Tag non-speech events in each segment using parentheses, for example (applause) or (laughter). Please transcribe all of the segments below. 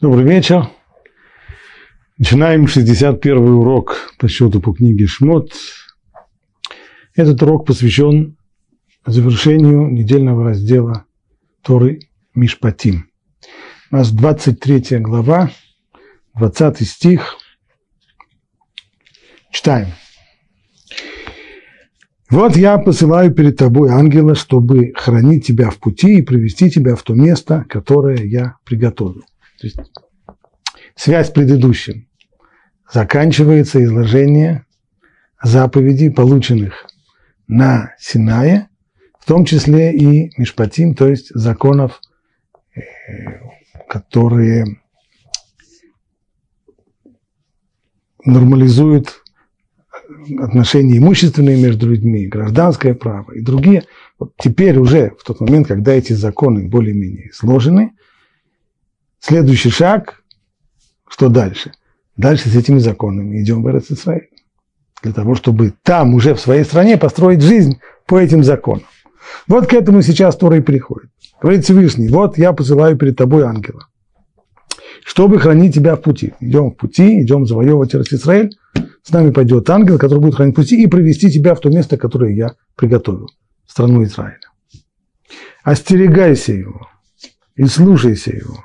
Добрый вечер. Начинаем 61 урок по счету по книге Шмот. Этот урок посвящен завершению недельного раздела Торы Мишпатим. У нас 23 глава, 20 стих. Читаем. Вот я посылаю перед тобой ангела, чтобы хранить тебя в пути и привести тебя в то место, которое я приготовил. То есть связь с предыдущим. Заканчивается изложение заповедей, полученных на Синае, в том числе и Мишпатим, то есть законов, э, которые нормализуют отношения имущественные между людьми, гражданское право и другие. Вот теперь уже, в тот момент, когда эти законы более-менее сложены, Следующий шаг, что дальше? Дальше с этими законами идем в Израиль. Для того, чтобы там уже в своей стране построить жизнь по этим законам. Вот к этому сейчас Тора и приходит. Говорит Всевышний, вот я посылаю перед тобой ангела, чтобы хранить тебя в пути. Идем в пути, идем завоевывать Израиль. С нами пойдет ангел, который будет хранить пути и привести тебя в то место, которое я приготовил, страну Израиля. Остерегайся его и слушайся его,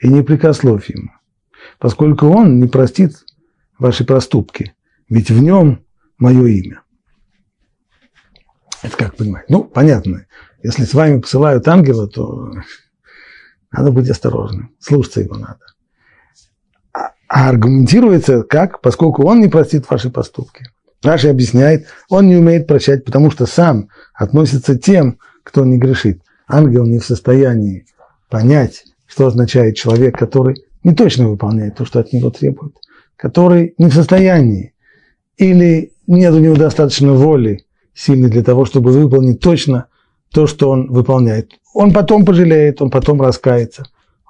и не прикословь ему, поскольку он не простит ваши проступки, ведь в нем мое имя. Это как понимать? Ну, понятно. Если с вами посылают ангела, то (laughs) надо быть осторожным, слушаться его надо. А, а аргументируется как? Поскольку он не простит ваши поступки. Раши объясняет, он не умеет прощать, потому что сам относится тем, кто не грешит. Ангел не в состоянии понять что означает человек, который не точно выполняет то, что от него требуют, который не в состоянии или нет у него достаточно воли сильной для того, чтобы выполнить точно то, что он выполняет. Он потом пожалеет, он потом раскается.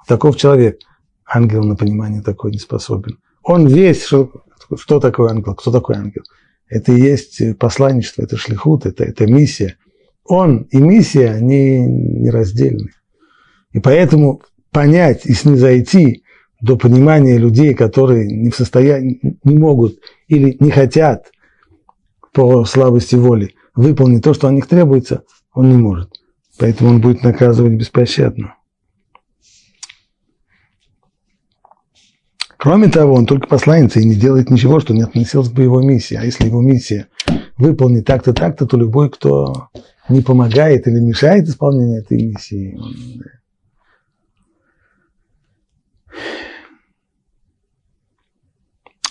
Таков человек. Ангел на понимание такой не способен. Он весь, что, что такое ангел, кто такой ангел? Это и есть посланничество, это шлихут, это, это миссия. Он и миссия, они нераздельны. И поэтому понять и снизойти до понимания людей, которые не в состоянии, не могут или не хотят по слабости воли выполнить то, что от них требуется, он не может. Поэтому он будет наказывать беспощадно. Кроме того, он только посланец и не делает ничего, что не относилось бы его миссии. А если его миссия выполнить так-то, так-то, то любой, кто не помогает или мешает исполнению этой миссии, он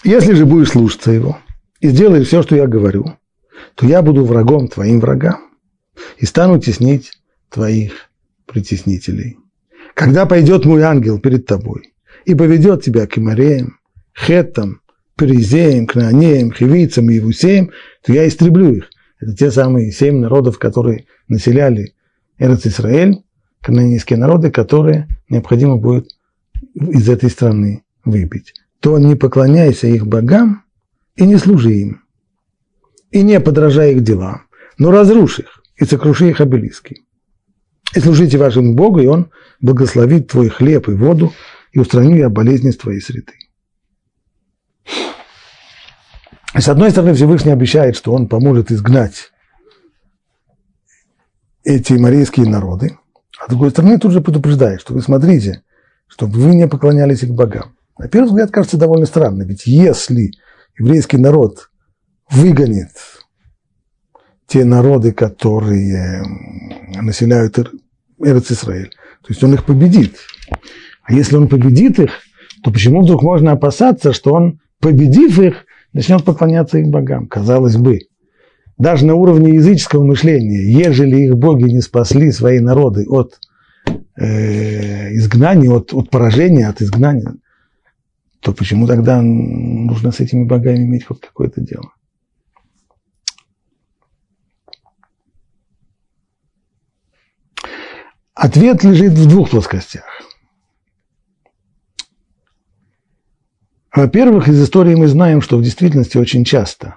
Если же будешь слушаться его и сделаешь все, что я говорю, то я буду врагом твоим врагам и стану теснить твоих притеснителей. Когда пойдет мой ангел перед тобой и поведет тебя к Имареям, Хеттам, Перезеям, Кнаанеям, Хивицам и Евусеям, то я истреблю их. Это те самые семь народов, которые населяли Эрец Исраэль, канонийские народы, которые необходимо будет из этой страны выбить то не поклоняйся их богам и не служи им, и не подражай их делам, но разрушь их и сокруши их обелиски. И служите вашему Богу, и Он благословит твой хлеб и воду, и устраню я болезни с твоей среды. с одной стороны, Всевышний обещает, что Он поможет изгнать эти морейские народы, а с другой стороны, тут же предупреждает, что вы смотрите, чтобы вы не поклонялись их богам. На первый взгляд кажется довольно странно, ведь если еврейский народ выгонит те народы, которые населяют Эрец Исраиль, то есть он их победит. А если он победит их, то почему вдруг можно опасаться, что он, победив их, начнет поклоняться их богам? Казалось бы, даже на уровне языческого мышления, ежели их боги не спасли свои народы от э, изгнания, от, от поражения, от изгнания, то почему тогда нужно с этими богами иметь хоть какое-то дело? Ответ лежит в двух плоскостях. Во-первых, из истории мы знаем, что в действительности очень часто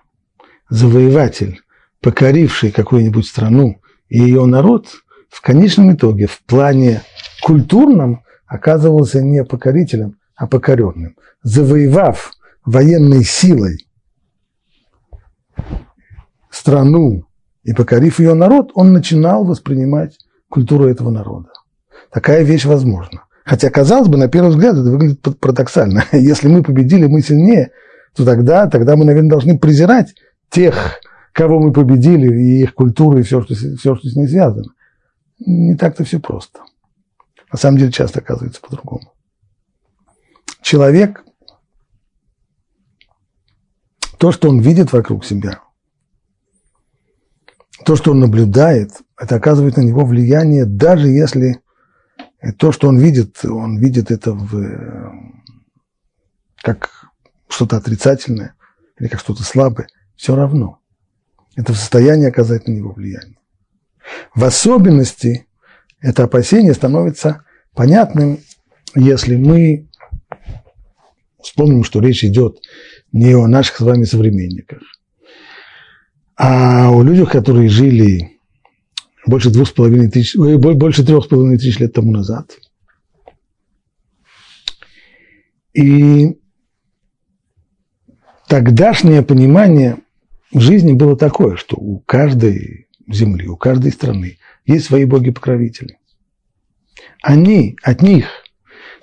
завоеватель, покоривший какую-нибудь страну и ее народ, в конечном итоге в плане культурном оказывался не покорителем, а покоренным. Завоевав военной силой страну и покорив ее народ, он начинал воспринимать культуру этого народа. Такая вещь возможна. Хотя, казалось бы, на первый взгляд это выглядит парадоксально. (laughs) Если мы победили, мы сильнее, то тогда, тогда мы, наверное, должны презирать тех, кого мы победили, и их культуру, и все, что, все, что с ней связано. Не так-то все просто. На самом деле часто оказывается по-другому. Человек, то, что он видит вокруг себя, то, что он наблюдает, это оказывает на него влияние, даже если то, что он видит, он видит это в, как что-то отрицательное или как что-то слабое, все равно. Это в состоянии оказать на него влияние. В особенности это опасение становится понятным, если мы вспомним, что речь идет не о наших с вами современниках, а о людях, которые жили больше двух с половиной тысяч, больше трех с половиной тысяч лет тому назад. И тогдашнее понимание жизни было такое, что у каждой земли, у каждой страны есть свои боги-покровители. Они, от них,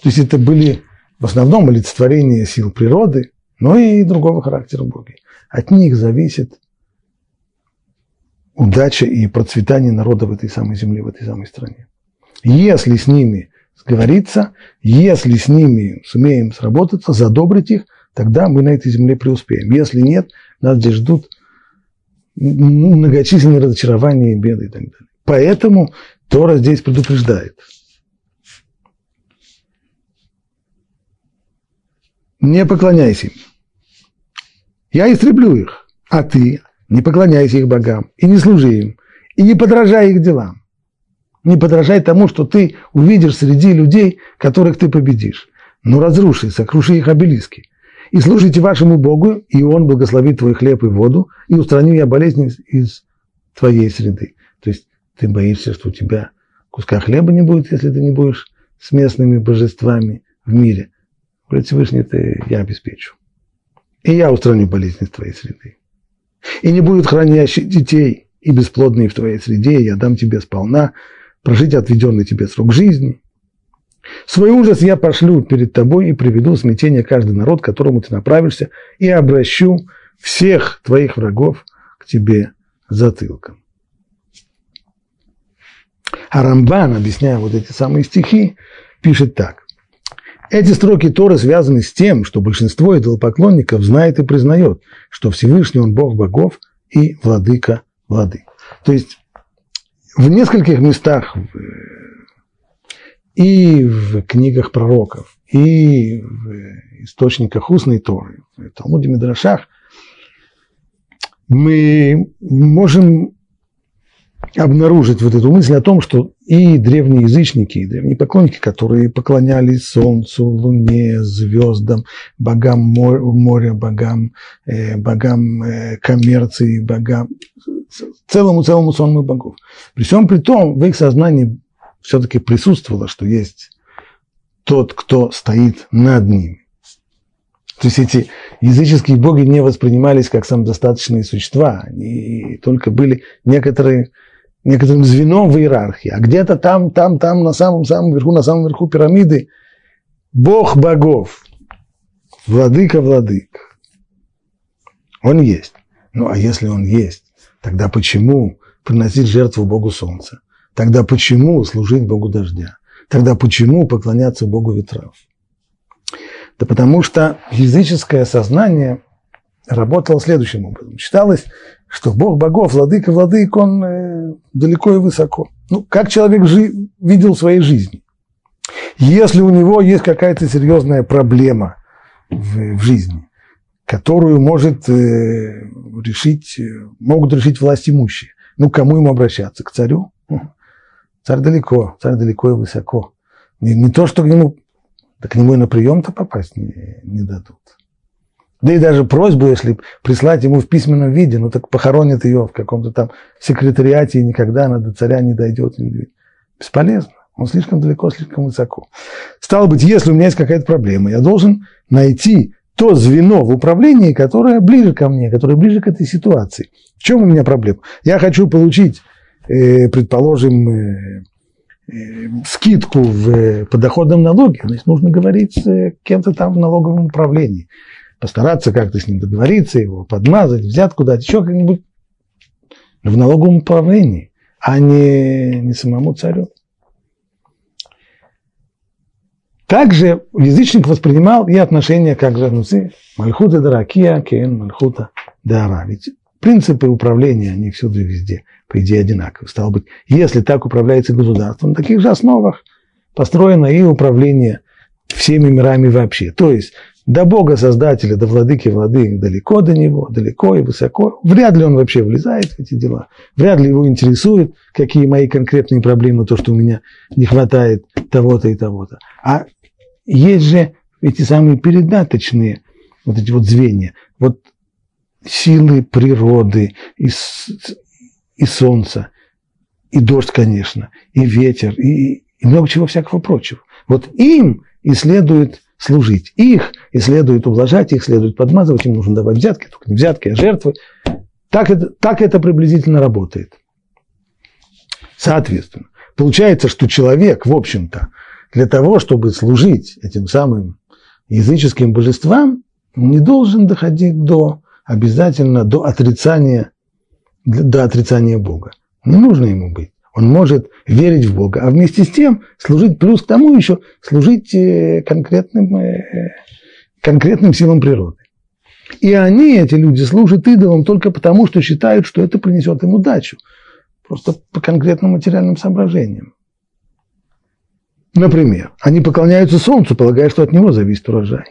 то есть это были в основном олицетворение сил природы, но и другого характера боги. От них зависит удача и процветание народа в этой самой земле, в этой самой стране. Если с ними сговориться, если с ними сумеем сработаться, задобрить их, тогда мы на этой земле преуспеем. Если нет, нас здесь ждут многочисленные разочарования и беды и так далее. Поэтому Тора здесь предупреждает. Не поклоняйся им. Я истреблю их, а ты не поклоняйся их богам и не служи им, и не подражай их делам. Не подражай тому, что ты увидишь среди людей, которых ты победишь. Но разруши, сокруши их обелиски и служите вашему Богу, и Он благословит твой хлеб и воду, и устраню я болезни из твоей среды. То есть ты боишься, что у тебя куска хлеба не будет, если ты не будешь с местными божествами в мире. Говорит Всевышний, ты я обеспечу. И я устраню болезни из твоей среды. И не будут хранящих детей и бесплодные в твоей среде, и я дам тебе сполна прожить отведенный тебе срок жизни. Свой ужас я пошлю перед тобой и приведу смятение каждый народ, к которому ты направишься, и обращу всех твоих врагов к тебе затылком. А Рамбан, объясняя вот эти самые стихи, пишет так. Эти строки Торы связаны с тем, что большинство идолопоклонников знает и признает, что Всевышний Он Бог богов и владыка влады. То есть в нескольких местах и в книгах пророков, и в источниках устной Торы, в Талмуде Медрашах, мы можем обнаружить вот эту мысль о том, что и древние язычники, и древние поклонники, которые поклонялись солнцу, луне, звездам, богам моря, богам, э, богам э, коммерции, богам, целому-целому сонму богов. При всем при том, в их сознании все-таки присутствовало, что есть тот, кто стоит над ними. То есть эти языческие боги не воспринимались как самодостаточные существа, они только были некоторые, некоторым звеном в иерархии. А где-то там, там, там, на самом-самом верху, на самом верху пирамиды, Бог богов, владыка владык. Он есть. Ну а если он есть, тогда почему приносить жертву Богу Солнца? Тогда почему служить Богу дождя? Тогда почему поклоняться Богу ветров? Да потому что языческое сознание работало следующим образом. Считалось, что Бог богов, владыка владык, он э, далеко и высоко. Ну, как человек жи- видел в своей жизни. Если у него есть какая-то серьезная проблема в, в жизни, которую может э, решить, могут решить власть имущие, ну, кому ему обращаться? К царю? Царь далеко, царь далеко и высоко. Не, не то, что к нему, да к нему и на прием-то попасть не, не дадут. Да и даже просьбу, если прислать ему в письменном виде, ну так похоронят ее в каком-то там секретариате, и никогда она до царя не дойдет. Бесполезно. Он слишком далеко, слишком высоко. Стало быть, если у меня есть какая-то проблема, я должен найти то звено в управлении, которое ближе ко мне, которое ближе к этой ситуации. В чем у меня проблема? Я хочу получить, предположим, э, э, скидку в подоходном налоге, значит, нужно говорить с кем-то там в налоговом управлении, постараться как-то с ним договориться, его подмазать, взять куда-то, еще как-нибудь в налоговом управлении, а не, не самому царю. Также язычник воспринимал и отношения как жануцы, мальхута даракия, кен мальхута дара. Ведь принципы управления, они всюду и везде, по идее, одинаковы. Стало быть, если так управляется государство, на таких же основах построено и управление всеми мирами вообще. То есть до Бога Создателя, до Владыки Влады далеко до Него, далеко и высоко. Вряд ли он вообще влезает в эти дела. Вряд ли его интересует, какие мои конкретные проблемы, то, что у меня не хватает того-то и того-то. А есть же эти самые передаточные вот эти вот звенья, вот силы природы и, и солнца, и дождь, конечно, и ветер, и, и много чего всякого прочего. Вот им и следует служить. Их и следует ублажать, их следует подмазывать, им нужно давать взятки, только не взятки, а жертвы. Так это, так это приблизительно работает. Соответственно, получается, что человек, в общем-то, для того, чтобы служить этим самым языческим божествам, не должен доходить до обязательно до отрицания, до отрицания Бога. Не нужно ему быть. Он может верить в Бога, а вместе с тем служить, плюс к тому еще служить э, конкретным, э, конкретным силам природы. И они, эти люди, служат идолам только потому, что считают, что это принесет им удачу. Просто по конкретным материальным соображениям. Например, они поклоняются Солнцу, полагая, что от него зависит урожай.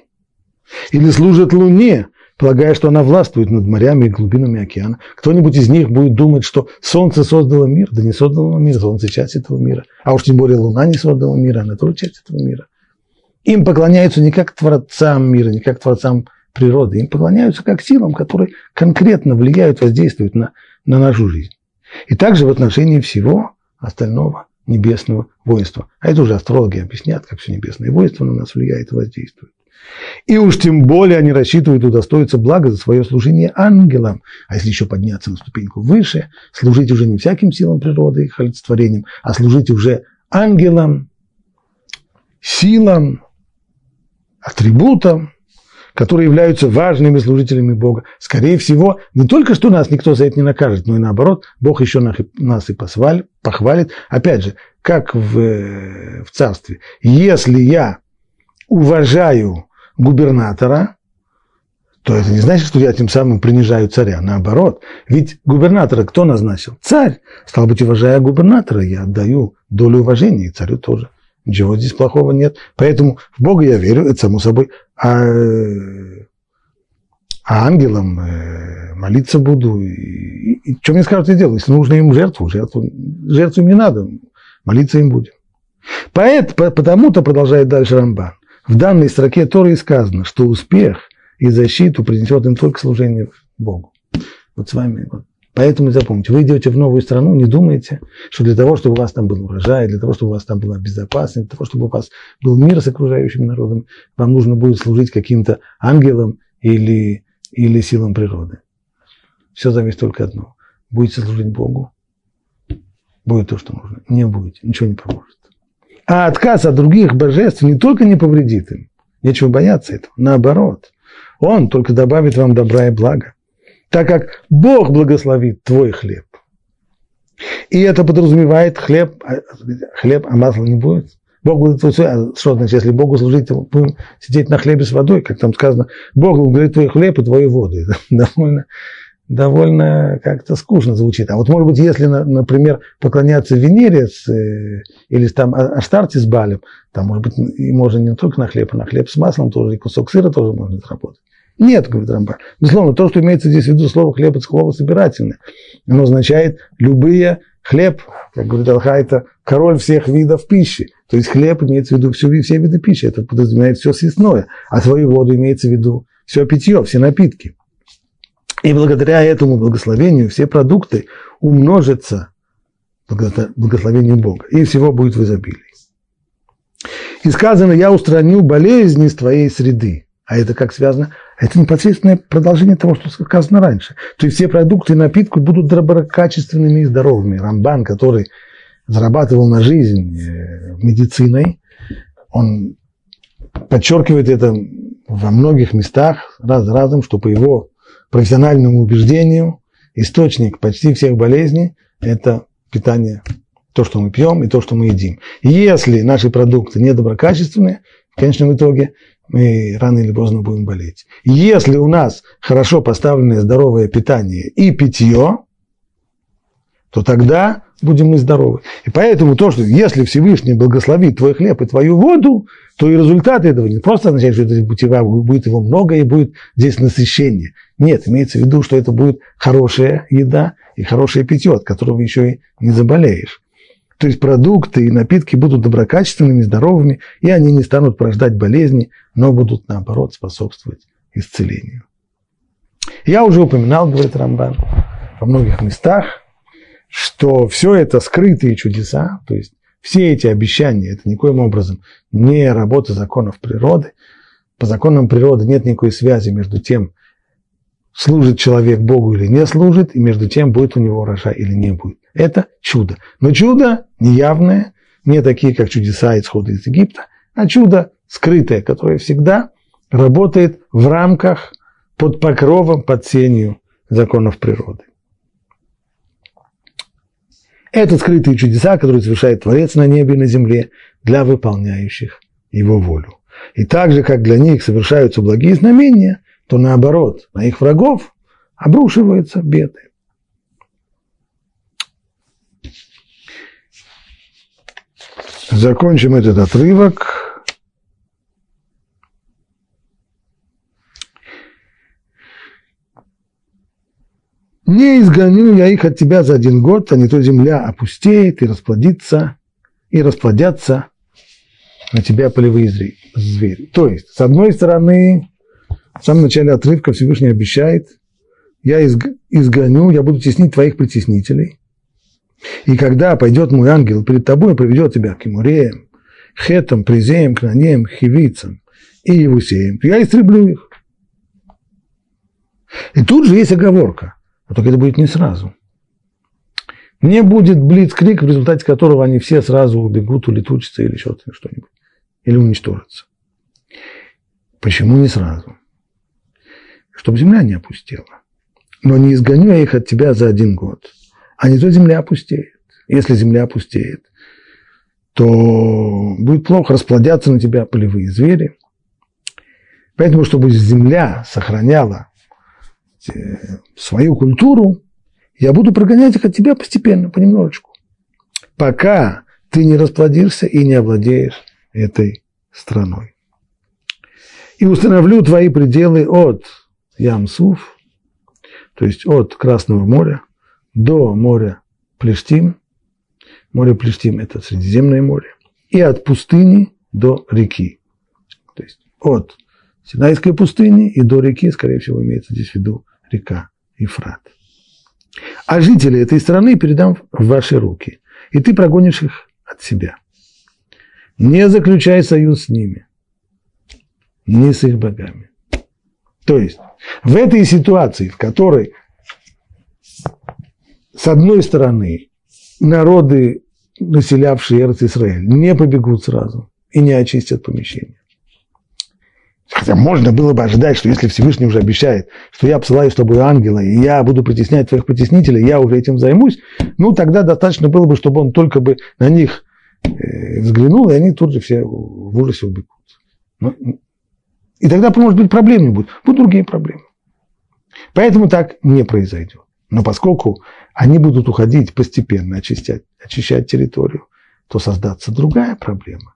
Или служат Луне, полагая, что она властвует над морями и глубинами океана. Кто-нибудь из них будет думать, что Солнце создало мир, да не создало мир, Солнце часть этого мира. А уж тем более Луна не создала мира, она тоже часть этого мира. Им поклоняются не как творцам мира, не как творцам природы, им поклоняются как силам, которые конкретно влияют, воздействуют на, на нашу жизнь. И также в отношении всего остального небесного воинства. А это уже астрологи объяснят, как все небесное воинство на нас влияет и воздействует. И уж тем более они рассчитывают удостоиться блага за свое служение ангелам. А если еще подняться на ступеньку выше, служить уже не всяким силам природы, их олицетворением, а служить уже ангелам, силам, атрибутам, которые являются важными служителями Бога. Скорее всего, не только что нас никто за это не накажет, но и наоборот, Бог еще нас и похвалит. Опять же, как в, в царстве. Если я уважаю губернатора, то это не значит, что я тем самым принижаю царя. Наоборот. Ведь губернатора кто назначил? Царь. Стал быть, уважая губернатора, я отдаю долю уважения, и царю тоже. Ничего здесь плохого нет. Поэтому в Бога я верю, это само собой. А, а ангелам э, молиться буду. И, и, что мне скажут, я делаю. Если нужно им жертву, жертву, жертву им не надо. Молиться им будем. Поэт, потому-то, продолжает дальше Рамбан, в данной строке Торы сказано, что успех и защиту принесет им только служение Богу. Вот с вами вот Поэтому запомните, вы идете в новую страну, не думайте, что для того, чтобы у вас там был урожай, для того, чтобы у вас там была безопасность, для того, чтобы у вас был мир с окружающим народом, вам нужно будет служить каким-то ангелам или, или силам природы. Все зависит только от одного. Будете служить Богу, будет то, что нужно. Не будете, ничего не поможет. А отказ от других божеств не только не повредит им, нечего бояться этого, наоборот. Он только добавит вам добра и блага так как Бог благословит твой хлеб. И это подразумевает хлеб, а, хлеб, а масла не будет. Бог благословит а что значит, если Богу служить, будем сидеть на хлебе с водой, как там сказано, Бог благословит твой хлеб и твою воду. (laughs) Это довольно, довольно как-то скучно звучит. А вот может быть, если, например, поклоняться Венере с, э, или там Аштарте с Балем, там может быть и можно не только на хлеб, а на хлеб с маслом тоже, и кусок сыра тоже можно заработать. Нет, говорит Рамбан. Безусловно, то, что имеется здесь в виду слово хлеб, это слово собирательное. Оно означает любые хлеб, как говорит Алха, это король всех видов пищи. То есть хлеб имеется в виду все, все виды пищи, это подразумевает все съестное, а свою воду имеется в виду все питье, все напитки. И благодаря этому благословению все продукты умножатся благословению Бога, и всего будет в изобилии. И сказано, я устраню болезни из твоей среды. А это как связано? Это непосредственное продолжение того, что сказано раньше. То есть все продукты и напитки будут доброкачественными и здоровыми. Рамбан, который зарабатывал на жизнь э, медициной, он подчеркивает это во многих местах раз за разом, что по его профессиональному убеждению источник почти всех болезней – это питание, то, что мы пьем и то, что мы едим. Если наши продукты недоброкачественные, в конечном итоге мы рано или поздно будем болеть. Если у нас хорошо поставленное здоровое питание и питье, то тогда будем мы здоровы. И поэтому то, что если Всевышний благословит твой хлеб и твою воду, то и результат этого не просто означает, что это будет его много и будет здесь насыщение. Нет, имеется в виду, что это будет хорошая еда и хорошее питье, от которого еще и не заболеешь. То есть продукты и напитки будут доброкачественными, здоровыми, и они не станут порождать болезни, но будут, наоборот, способствовать исцелению. Я уже упоминал, говорит Рамбан, во многих местах, что все это скрытые чудеса, то есть все эти обещания, это никоим образом не работа законов природы. По законам природы нет никакой связи между тем, служит человек Богу или не служит, и между тем, будет у него урожай или не будет. Это чудо. Но чудо неявное, не такие, как чудеса исхода из Египта, а чудо скрытое, которое всегда работает в рамках, под покровом, под сенью законов природы. Это скрытые чудеса, которые совершает Творец на небе и на земле для выполняющих его волю. И так же, как для них совершаются благие знамения, то наоборот, на их врагов обрушиваются беды. Закончим этот отрывок. Не изгоню я их от тебя за один год, а не то земля опустеет и расплодится, и расплодятся на тебя полевые звери. То есть, с одной стороны, в самом начале отрывка Всевышний обещает, я изгоню, я буду теснить твоих притеснителей. И когда пойдет мой ангел перед тобой, проведет тебя к Имуреям, Хетам, Призеям, Кнанеям, Хивицам и Евусеям, я истреблю их. И тут же есть оговорка – но только это будет не сразу. Не будет блицкрик, в результате которого они все сразу убегут, улетучатся или что-нибудь. Или уничтожатся. Почему не сразу? Чтобы земля не опустела. Но не изгоню я их от тебя за один год. А не то земля опустеет. Если земля опустеет, то будет плохо, расплодятся на тебя полевые звери. Поэтому, чтобы земля сохраняла Э, свою культуру, я буду прогонять их от тебя постепенно, понемножечку, пока ты не расплодишься и не овладеешь этой страной. И установлю твои пределы от Ямсуф, то есть от Красного моря до моря Плештим. Море Плештим – это Средиземное море. И от пустыни до реки. То есть от Синайской пустыни и до реки, скорее всего, имеется здесь в виду река Ефрат. А жители этой страны передам в ваши руки, и ты прогонишь их от себя. Не заключай союз с ними, ни с их богами. То есть, в этой ситуации, в которой, с одной стороны, народы, населявшие Эрц Израиль, не побегут сразу и не очистят помещение. Хотя можно было бы ожидать, что если Всевышний уже обещает, что я посылаю с тобой ангела, и я буду притеснять твоих притеснителей, я уже этим займусь, ну тогда достаточно было бы, чтобы он только бы на них э, взглянул, и они тут же все в ужасе убегут. Но, и тогда, может быть, проблем не будет. Будут другие проблемы. Поэтому так не произойдет. Но поскольку они будут уходить постепенно, очищать, очищать территорию, то создаться другая проблема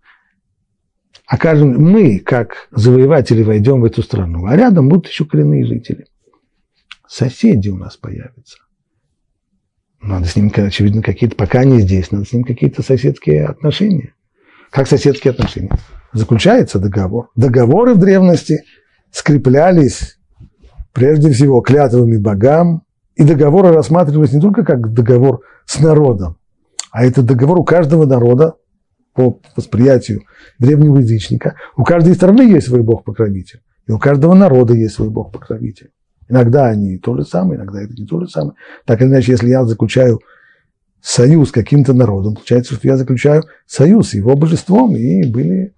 окажем, мы, как завоеватели, войдем в эту страну, а рядом будут еще коренные жители. Соседи у нас появятся. Надо с ними, очевидно, какие-то, пока они здесь, надо с ними какие-то соседские отношения. Как соседские отношения? Заключается договор. Договоры в древности скреплялись прежде всего клятвами богам, и договоры рассматривались не только как договор с народом, а это договор у каждого народа по восприятию древнего язычника. У каждой страны есть свой бог-покровитель, и у каждого народа есть свой бог-покровитель. Иногда они то же самое, иногда это не то же самое. Так или иначе, если я заключаю союз с каким-то народом, получается, что я заключаю союз с его божеством, и были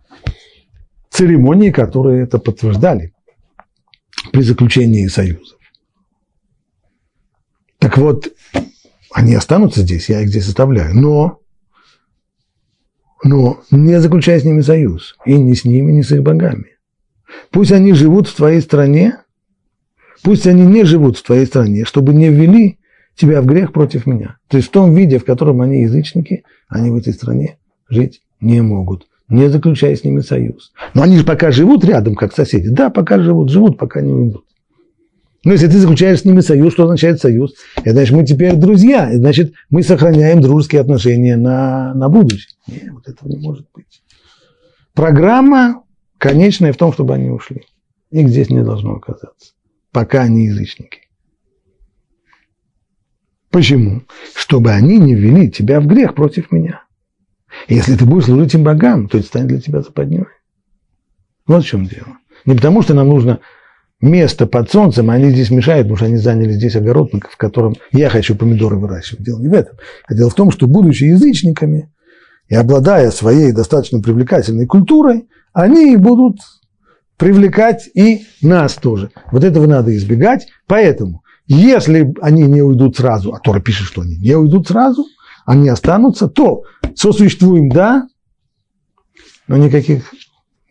церемонии, которые это подтверждали при заключении союзов. Так вот, они останутся здесь, я их здесь оставляю, но, но не заключая с ними союз, и ни с ними, ни с их богами. Пусть они живут в твоей стране, пусть они не живут в твоей стране, чтобы не ввели тебя в грех против меня. То есть в том виде, в котором они язычники, они в этой стране жить не могут, не заключая с ними союз. Но они же пока живут рядом, как соседи. Да, пока живут, живут, пока не уйдут. Но если ты заключаешь с ними союз, что означает союз? Это значит, мы теперь друзья, значит, мы сохраняем дружеские отношения на, на будущее. Нет, вот этого не может быть. Программа конечная в том, чтобы они ушли. Их здесь не должно оказаться, пока они язычники. Почему? Чтобы они не ввели тебя в грех против меня. если ты будешь служить им богам, то это станет для тебя западней. Вот в чем дело. Не потому, что нам нужно место под солнцем, они здесь мешают, потому что они заняли здесь огород, в котором я хочу помидоры выращивать. Дело не в этом. А дело в том, что, будучи язычниками и обладая своей достаточно привлекательной культурой, они будут привлекать и нас тоже. Вот этого надо избегать. Поэтому если они не уйдут сразу, а Тора пишет, что они не уйдут сразу, они останутся, то сосуществуем, да, но никаких,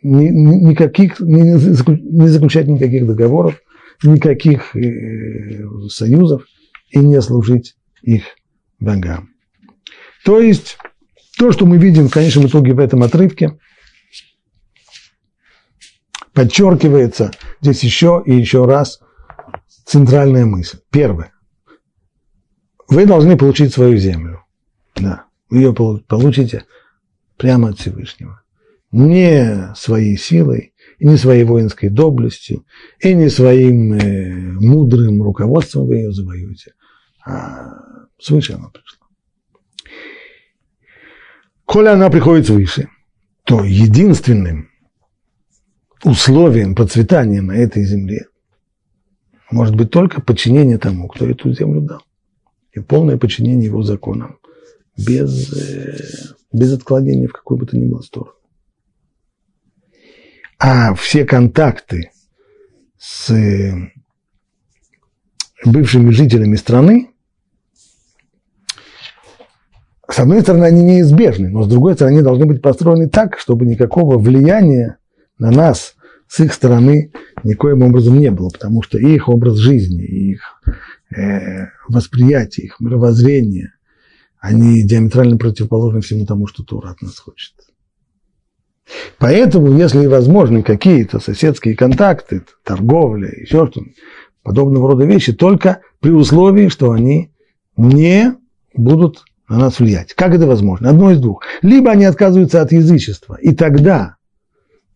ни, никаких не, заключать никаких договоров, никаких э, союзов и не служить их богам. То есть, то, что мы видим в конечном итоге в этом отрывке, подчеркивается здесь еще и еще раз центральная мысль. Первое. Вы должны получить свою землю. Да, вы ее получите прямо от Всевышнего. Не своей силой, и не своей воинской доблестью, и не своим э, мудрым руководством вы ее завоюете, а свыше она пришла. Коли она приходит свыше, то единственным условием процветания на этой земле может быть только подчинение тому, кто эту землю дал. И полное подчинение его законам, без, э, без отклонения в какую бы то ни было сторону. А все контакты с бывшими жителями страны, с одной стороны, они неизбежны, но с другой стороны, они должны быть построены так, чтобы никакого влияния на нас с их стороны никоим образом не было, потому что их образ жизни, их э, восприятие, их мировоззрение, они диаметрально противоположны всему тому, что Тура от нас хочет. Поэтому, если возможны какие-то соседские контакты, торговля, еще что-нибудь, подобного рода вещи, только при условии, что они не будут на нас влиять. Как это возможно? Одно из двух. Либо они отказываются от язычества, и тогда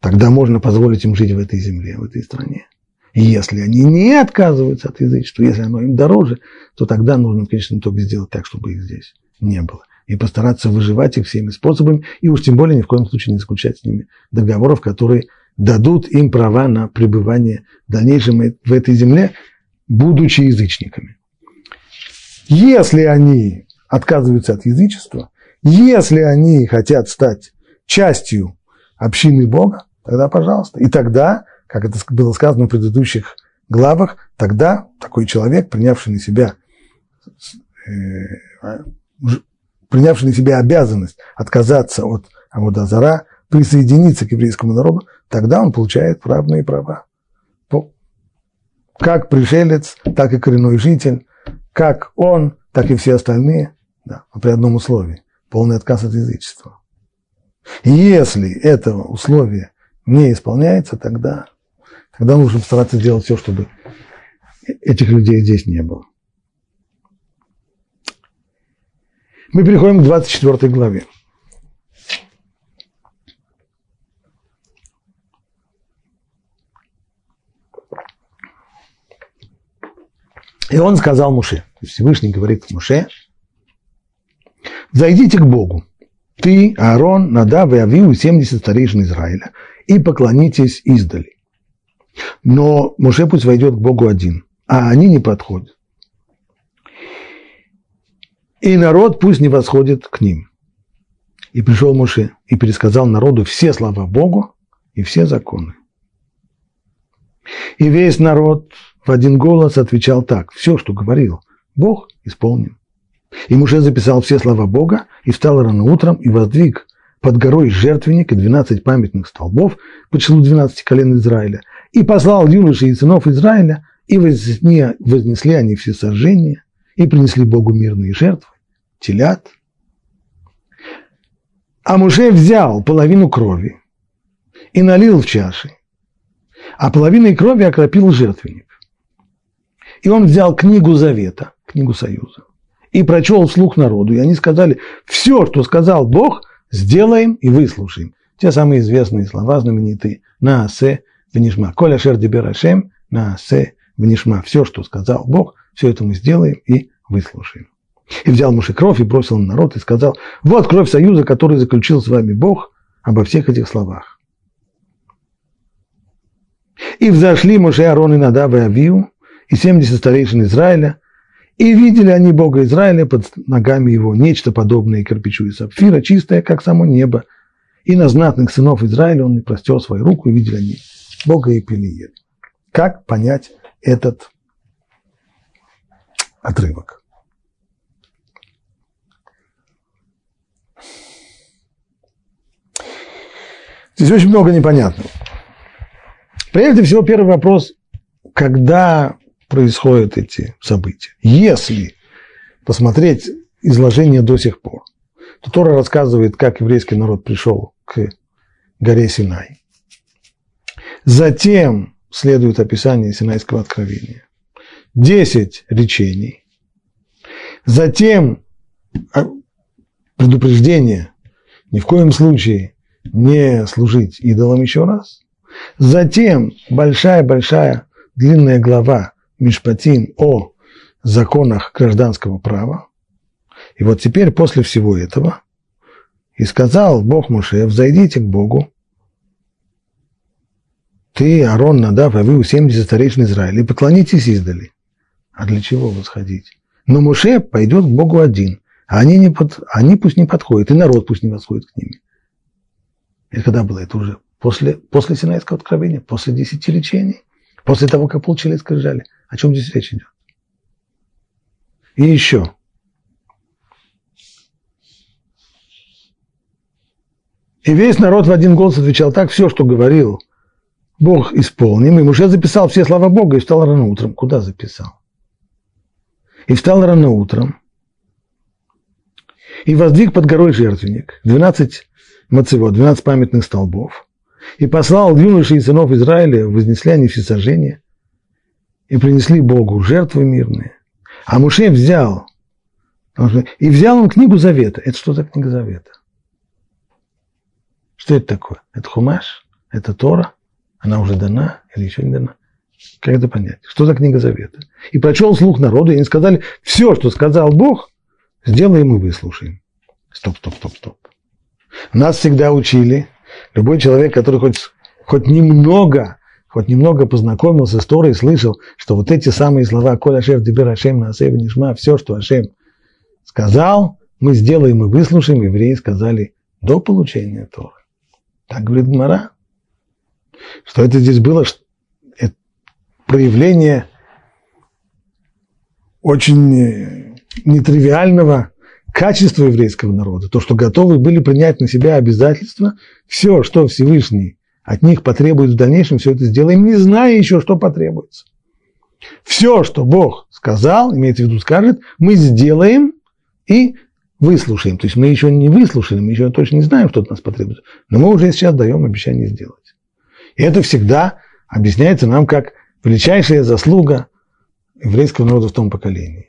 Тогда можно позволить им жить в этой земле, в этой стране. И если они не отказываются от язычества, если оно им дороже, то тогда нужно в конечном итоге сделать так, чтобы их здесь не было. И постараться выживать их всеми способами, и уж тем более ни в коем случае не заключать с ними договоров, которые дадут им права на пребывание в дальнейшем в этой земле, будучи язычниками. Если они отказываются от язычества, если они хотят стать частью общины Бога, тогда пожалуйста. И тогда, как это было сказано в предыдущих главах, тогда такой человек, принявший на себя, э, принявший на себя обязанность отказаться от Амудазара, присоединиться к еврейскому народу, тогда он получает равные права. Как пришелец, так и коренной житель, как он, так и все остальные, да, при одном условии – полный отказ от язычества. И если этого условия не исполняется, тогда, тогда нужно стараться сделать все, чтобы этих людей здесь не было. Мы переходим к 24 главе. И он сказал Муше, Всевышний говорит Муше, зайдите к Богу, ты, Аарон, Надав и Авиу, 70 старейшин Израиля, и поклонитесь издали. Но Моше пусть войдет к Богу один, а они не подходят. И народ пусть не восходит к ним. И пришел Моше и пересказал народу все слова Богу и все законы. И весь народ в один голос отвечал так, все, что говорил, Бог исполнил. И Муше записал все слова Бога, и встал рано утром, и воздвиг под горой жертвенник и двенадцать памятных столбов по числу двенадцати колен Израиля, и послал юношей и сынов Израиля, и вознесли, они все сожжения, и принесли Богу мирные жертвы, телят. А Муше взял половину крови и налил в чаши, а половиной крови окропил жертвенник. И он взял книгу Завета, книгу Союза, и прочел вслух народу. И они сказали, все, что сказал Бог, сделаем и выслушаем. Те самые известные слова, знаменитые «Наасе внишма». «Коля шер деберашем, наасе внишма». Все, что сказал Бог, все это мы сделаем и выслушаем. И взял Муше кровь и бросил на народ и сказал, вот кровь союза, который заключил с вами Бог обо всех этих словах. И взошли Муше, Арон и Надав и Авию, и семьдесят старейшин Израиля, и видели они Бога Израиля под ногами его, нечто подобное кирпичу и сапфира, чистое, как само небо. И на знатных сынов Израиля он не простер свою руку, и видели они Бога и пили ели. Как понять этот отрывок? Здесь очень много непонятного. Прежде всего, первый вопрос, когда происходят эти события. Если посмотреть изложение до сих пор, то Тора рассказывает, как еврейский народ пришел к горе Синай. Затем следует описание Синайского откровения. Десять речений. Затем а, предупреждение ни в коем случае не служить идолам еще раз. Затем большая-большая длинная глава Мишпатин о законах гражданского права. И вот теперь после всего этого и сказал Бог Моше, взойдите к Богу, ты, Арон, Надав, а вы у 70 старейшин Израиля, и поклонитесь издали. А для чего восходить? Но Моше пойдет к Богу один, а они, не под, они пусть не подходят, и народ пусть не подходит к ним. И когда было это уже? После, после Синайского откровения, после десяти лечений, после того, как получили скрижали – о чем здесь речь идет? И еще. И весь народ в один голос отвечал так, все, что говорил Бог исполним. И Муше записал все слова Бога и встал рано утром. Куда записал? И встал рано утром. И воздвиг под горой жертвенник. 12 мацевод, 12 памятных столбов. И послал юношей и сынов Израиля, вознесли они все сожжения и принесли Богу жертвы мирные. А Муше взял, и взял он книгу Завета. Это что за книга Завета? Что это такое? Это Хумаш? Это Тора? Она уже дана или еще не дана? Как это понять? Что за книга Завета? И прочел слух народу, и они сказали, все, что сказал Бог, сделаем и выслушаем. Стоп, стоп, стоп, стоп. Нас всегда учили, любой человек, который хоть, хоть немного хоть немного познакомился с Торой, слышал, что вот эти самые слова «Коль Ашев Дебер Ашем на Асев Нишма», все, что Ашем сказал, мы сделаем и выслушаем, евреи сказали до получения Торы. Так говорит Гмара. Что это здесь было это проявление очень нетривиального качества еврейского народа, то, что готовы были принять на себя обязательства, все, что Всевышний от них потребует в дальнейшем, все это сделаем, не зная еще, что потребуется. Все, что Бог сказал, имеется в виду скажет, мы сделаем и выслушаем. То есть мы еще не выслушали, мы еще точно не знаем, что от нас потребуется, но мы уже сейчас даем обещание сделать. И это всегда объясняется нам как величайшая заслуга еврейского народа в том поколении.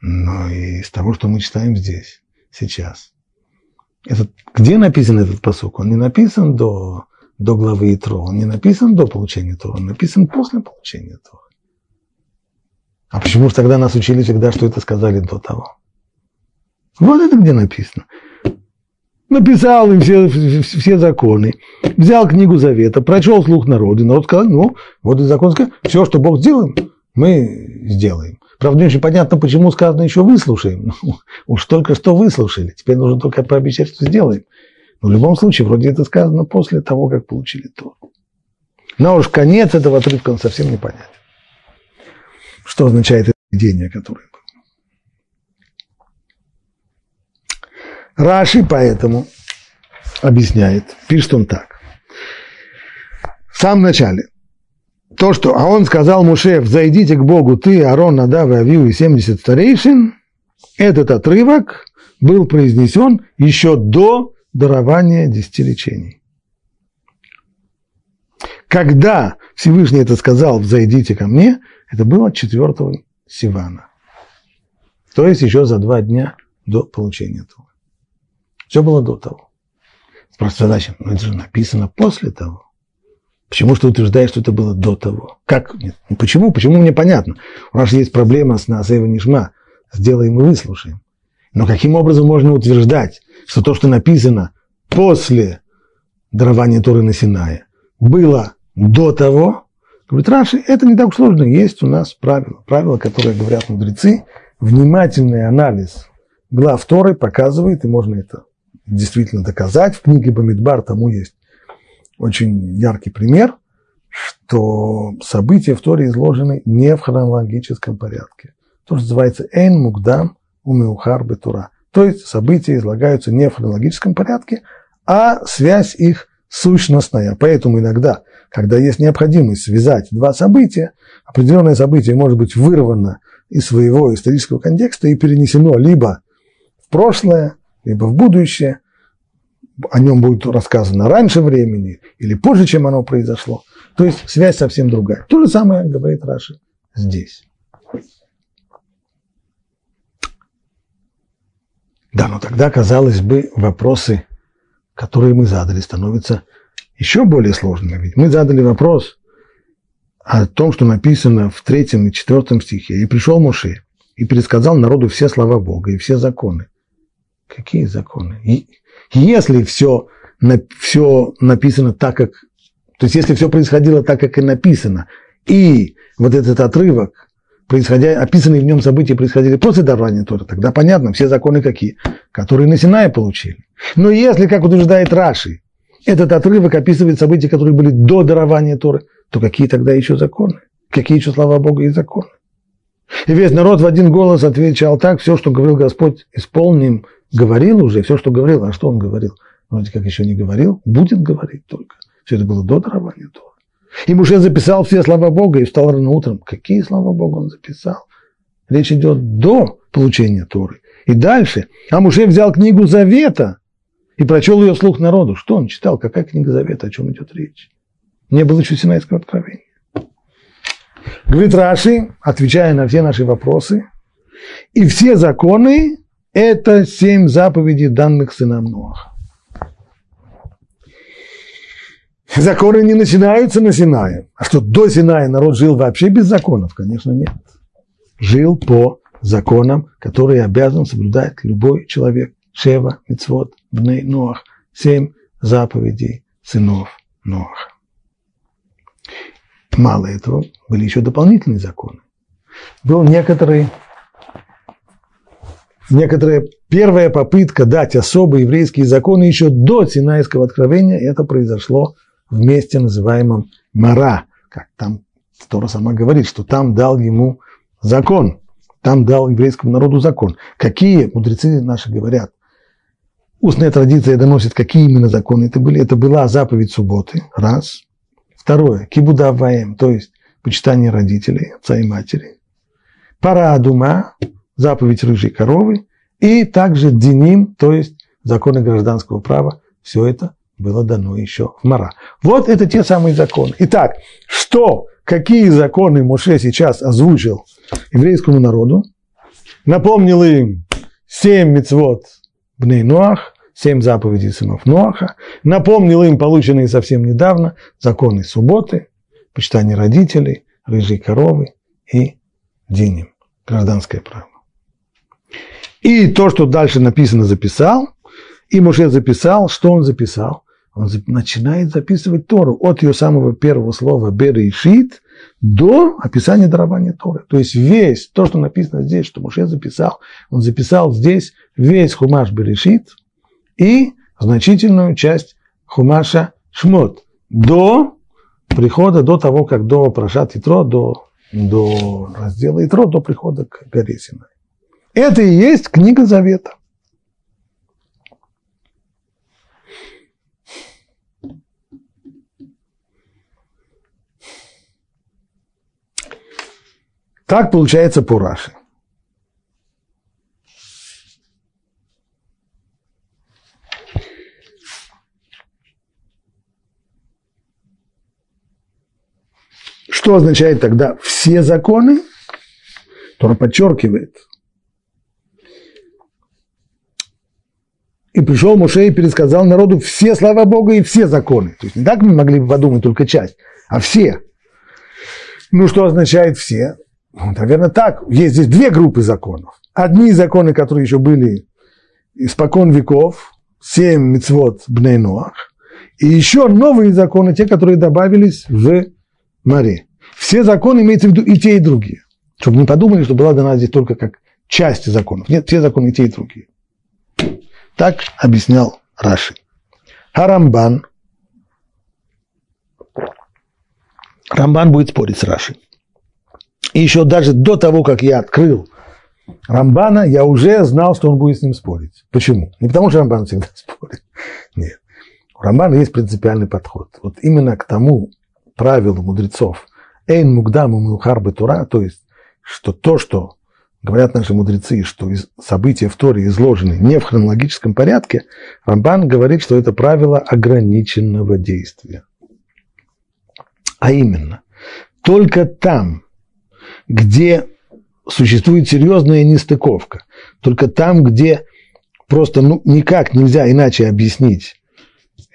Но и из того, что мы читаем здесь, сейчас – этот, где написан этот посук? Он не написан до, до главы Итро, он не написан до получения Тора, он написан после получения Тора. А почему же тогда нас учили всегда, что это сказали до того? Вот это где написано. Написал им все, все законы, взял книгу Завета, прочел слух народу, народ сказал, ну, вот и закон сказал, все, что Бог сделал, мы сделаем. Правда, не очень понятно, почему сказано еще выслушаем. (laughs) Ну, уж только что выслушали, теперь нужно только пообещать, что сделаем. Но в любом случае, вроде это сказано после того, как получили то. Но уж конец этого отрывка он совсем непонятен. Что означает это видение, которое было. Раши поэтому объясняет, пишет он так. В самом начале. То, что, а он сказал Мушев, зайдите к Богу, ты, Арон, Надав и Авию и 70 старейшин, этот отрывок был произнесен еще до дарования десяти лечений. Когда Всевышний это сказал, взойдите ко мне, это было 4 Сивана. То есть еще за два дня до получения этого. Все было до того. Просто задача, но это же написано после того. Почему что утверждаешь, что это было до того? Как? Нет. Ну, почему? Почему мне понятно? У нас есть проблема с Насеева Нишма. Сделаем и выслушаем. Но каким образом можно утверждать, что то, что написано после дарования Торы на Синае, было до того? Говорит, Раши, это не так сложно. Есть у нас правила. Правила, которые говорят мудрецы. Внимательный анализ глав Торы показывает, и можно это действительно доказать. В книге Бамидбар тому есть очень яркий пример, что события в Торе изложены не в хронологическом порядке. То, что называется «Эйн Мугдам Умеухар Бетура». То есть события излагаются не в хронологическом порядке, а связь их сущностная. Поэтому иногда, когда есть необходимость связать два события, определенное событие может быть вырвано из своего исторического контекста и перенесено либо в прошлое, либо в будущее, о нем будет рассказано раньше времени или позже, чем оно произошло. То есть связь совсем другая. То же самое говорит Раши здесь. Да, но тогда, казалось бы, вопросы, которые мы задали, становятся еще более сложными. Ведь мы задали вопрос о том, что написано в третьем и четвертом стихе. «И пришел Моше, и пересказал народу все слова Бога и все законы». Какие законы? Если все, все написано так, как... То есть, если все происходило так, как и написано, и вот этот отрывок, происходя, описанные в нем события происходили после дарования Тора, тогда понятно, все законы какие, которые на Синае получили. Но если, как утверждает Раши, этот отрывок описывает события, которые были до дарования Торы, то какие тогда еще законы? Какие еще, слава Богу, и законы? И весь народ в один голос отвечал так, все, что говорил Господь, исполним говорил уже, все, что говорил, а что он говорил? Вроде как еще не говорил, будет говорить только. Все это было до дарования Торы. И Муше записал все слова Бога и встал рано утром. Какие слова Бога он записал? Речь идет до получения Торы. И дальше. А Муше взял книгу Завета и прочел ее вслух народу. Что он читал? Какая книга Завета? О чем идет речь? Не было еще Синайского откровения. Говорит Раши, отвечая на все наши вопросы, и все законы это семь заповедей, данных сынам Ноаха. Законы не начинаются на Синае. А что, до Синая народ жил вообще без законов? Конечно, нет. Жил по законам, которые обязан соблюдать любой человек. Шева, Мицвод, Бней, Ноах. Семь заповедей сынов Ноаха. Мало этого, были еще дополнительные законы. Был некоторый некоторая первая попытка дать особые еврейские законы еще до Синайского откровения, это произошло в месте, называемом Мара, как там Тора сама говорит, что там дал ему закон, там дал еврейскому народу закон. Какие, мудрецы наши говорят, устная традиция доносит, какие именно законы это были. Это была заповедь субботы, раз. Второе, кибуда ваем, то есть почитание родителей, отца и матери. Парадума, заповедь рыжей коровы, и также диним, то есть законы гражданского права, все это было дано еще в Мара. Вот это те самые законы. Итак, что, какие законы Моше сейчас озвучил еврейскому народу? Напомнил им семь мецвод Бней Ноах, семь заповедей сынов Ноаха, напомнил им полученные совсем недавно законы субботы, почитание родителей, рыжей коровы и диним, гражданское право. И то, что дальше написано, записал. И Моше записал. Что он записал? Он начинает записывать Тору от ее самого первого слова «берешит» до описания дарования Торы. То есть весь то, что написано здесь, что Моше записал, он записал здесь весь хумаш «берешит» и значительную часть хумаша «шмот» до прихода, до того, как до Прошат Итро, до, до раздела Итро, до прихода к горе Синай. Это и есть книга Завета. Так получается по. Что означает тогда все законы? Тора подчеркивает. И пришел Муше и пересказал народу все слова Бога и все законы. То есть не так мы могли бы подумать только часть, а все. Ну, что означает все? Ну, наверное, так. Есть здесь две группы законов. Одни законы, которые еще были испокон веков, семь мецвод бнейноах, и еще новые законы, те, которые добавились в море. Все законы имеются в виду и те, и другие. Чтобы не подумали, что была дана здесь только как часть законов. Нет, все законы и те, и другие. Так объяснял Раши. Харамбан. Рамбан будет спорить с Раши. И еще даже до того, как я открыл Рамбана, я уже знал, что он будет с ним спорить. Почему? Не потому, что Рамбан всегда (laughs) спорит. Нет. У Рамбана есть принципиальный подход. Вот именно к тому правилу мудрецов «Эйн мугдам мухар тура», то есть, что то, что говорят наши мудрецы, что события в Торе изложены не в хронологическом порядке, Рамбан говорит, что это правило ограниченного действия. А именно, только там, где существует серьезная нестыковка, только там, где просто ну, никак нельзя иначе объяснить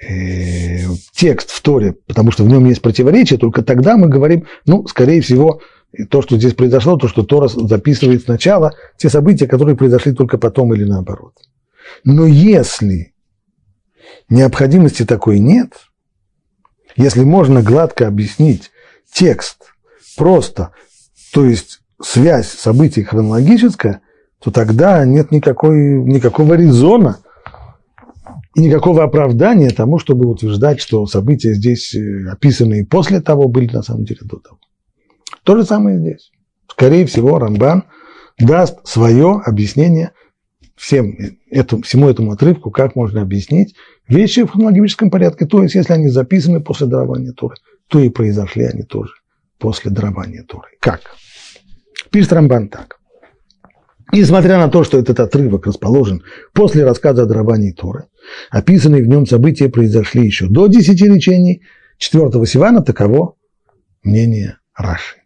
э, текст в Торе, потому что в нем есть противоречие, только тогда мы говорим, ну, скорее всего, то, что здесь произошло, то, что Тора записывает сначала, те события, которые произошли только потом или наоборот. Но если необходимости такой нет, если можно гладко объяснить текст просто то есть связь событий хронологическая, то тогда нет никакой, никакого резона и никакого оправдания тому, чтобы утверждать, что события здесь э, описанные после того были на самом деле до того. То же самое здесь. Скорее всего, Рамбан даст свое объяснение всем этому, всему этому отрывку, как можно объяснить вещи в хронологическом порядке. То есть, если они записаны после дарования Торы, то и произошли они тоже после дарования Торы. Как? Пишет Рамбан так. Несмотря на то, что этот отрывок расположен после рассказа о даровании Торы, описанные в нем события произошли еще до десяти речений четвертого Сивана, таково мнение Раши.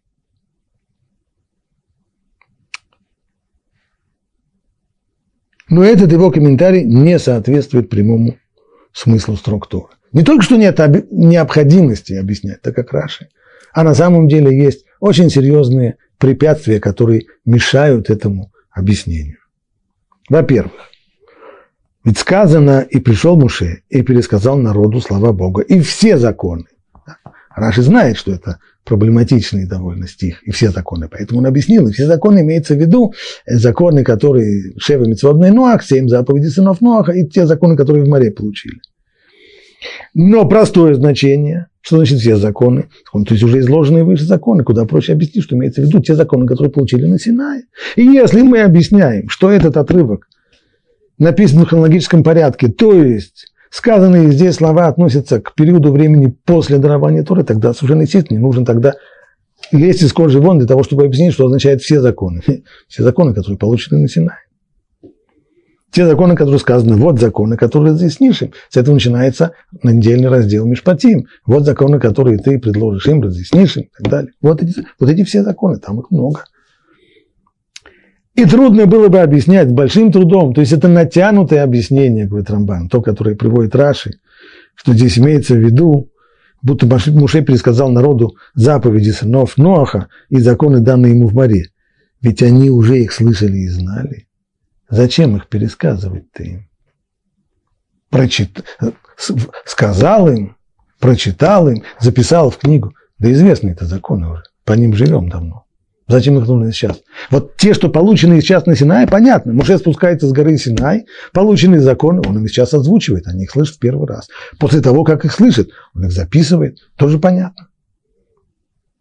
Но этот его комментарий не соответствует прямому смыслу структуры. Не только что нет необходимости объяснять, так как Раши, а на самом деле есть очень серьезные препятствия, которые мешают этому объяснению. Во-первых, ведь сказано, и пришел Муше, и пересказал народу слова Бога, и все законы. Раши знает, что это проблематичный довольно стих, и все законы, поэтому он объяснил, и все законы имеется в виду законы, которые Шева Митцводный Ноах, семь заповедей сынов Ноаха, и те законы, которые в море получили. Но простое значение что значит все законы? То есть уже изложенные выше законы, куда проще объяснить, что имеется в виду те законы, которые получили на Синае. И если мы объясняем, что этот отрывок написан в хронологическом порядке, то есть сказанные здесь слова относятся к периоду времени после дарования Торы, тогда совершенно естественно, не нужно тогда лезть из кожи вон для того, чтобы объяснить, что означает все законы. (laughs) Все законы, которые получены на Синае те законы, которые сказаны, вот законы, которые разъяснишь им. С этого начинается недельный раздел Мишпатим. Вот законы, которые ты предложишь им, разъяснишь им и так далее. Вот эти, вот эти все законы, там их много. И трудно было бы объяснять большим трудом, то есть это натянутое объяснение, говорит Рамбан, то, которое приводит Раши, что здесь имеется в виду, будто Муше пересказал народу заповеди сынов Ноаха и законы, данные ему в море. Ведь они уже их слышали и знали. Зачем их пересказывать ты им? Прочит... Сказал им, прочитал им, записал в книгу. Да известны это законы уже, по ним живем давно. Зачем их нужно сейчас? Вот те, что получены сейчас на Синае, понятно. Муше спускается с горы Синай, полученные законы, он их сейчас озвучивает, они их слышат первый раз. После того, как их слышит, он их записывает, тоже понятно.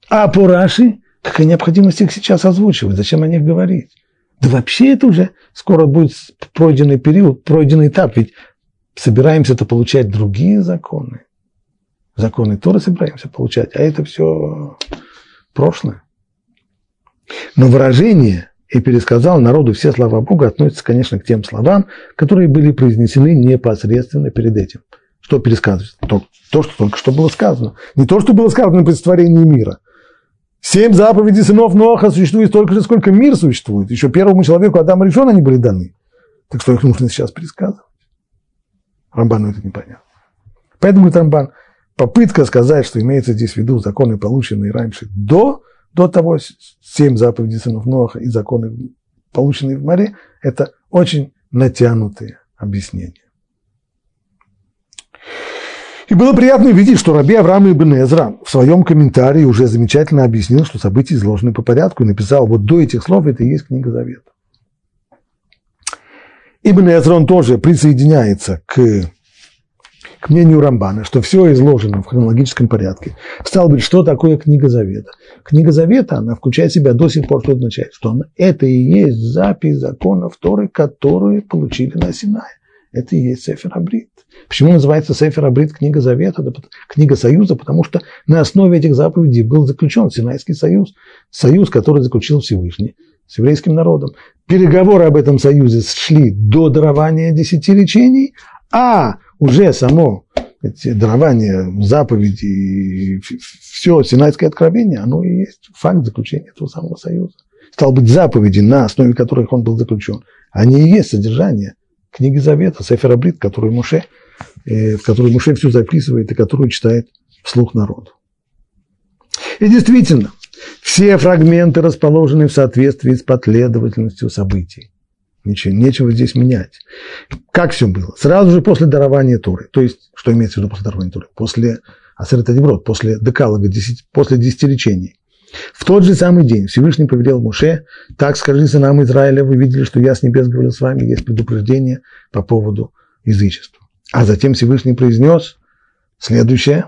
А по Раши, какая необходимость их сейчас озвучивать, зачем о них говорить? Да вообще это уже скоро будет пройденный период, пройденный этап, ведь собираемся-то получать другие законы. Законы Торы собираемся получать, а это все прошлое. Но выражение «и пересказал народу все слова Бога» относится, конечно, к тем словам, которые были произнесены непосредственно перед этим. Что пересказывать? То, то, что только что было сказано. Не то, что было сказано при сотворении мира. Семь заповедей сынов Ноха существует столько же, сколько мир существует. Еще первому человеку Адаму решен они были даны. Так что их нужно сейчас пересказывать? Рамбану это непонятно. Поэтому Рамбан, попытка сказать, что имеется здесь в виду законы, полученные раньше до до того семь заповедей сынов Ноаха и законы, полученные в море, это очень натянутые объяснения. И было приятно видеть, что Раби Авраам Ибн Эзра в своем комментарии уже замечательно объяснил, что события изложены по порядку, и написал, вот до этих слов это и есть книга Завета. Ибн Эзра, он тоже присоединяется к к мнению Рамбана, что все изложено в хронологическом порядке. Стало быть, что такое книга Завета? Книга Завета, она включает в себя до сих пор, что означает, что она, это и есть запись законов Торы, которые получили на Синае. Это и есть Сефер Абрит. Почему называется Сефер Абрит книга Завета, книга Союза? Потому что на основе этих заповедей был заключен Синайский союз, союз, который заключил Всевышний с еврейским народом. Переговоры об этом союзе шли до дарования десяти речений, а уже само эти дарование, заповеди и все Синайское откровение, оно и есть факт заключения этого самого союза. Стал быть, заповеди, на основе которых он был заключен, они и есть содержание книги Завета, Сефера которую Муше, э, в которую Муше все записывает и которую читает вслух народу. И действительно, все фрагменты расположены в соответствии с последовательностью событий. Ничего, нечего здесь менять. Как все было? Сразу же после дарования Торы. То есть, что имеется в виду после дарования Торы? После Асерета Деброд, после Декалога, после десяти речений. В тот же самый день Всевышний повелел Муше, так скажи сынам Израиля, вы видели, что я с небес говорил с вами, есть предупреждение по поводу язычества. А затем Всевышний произнес следующее,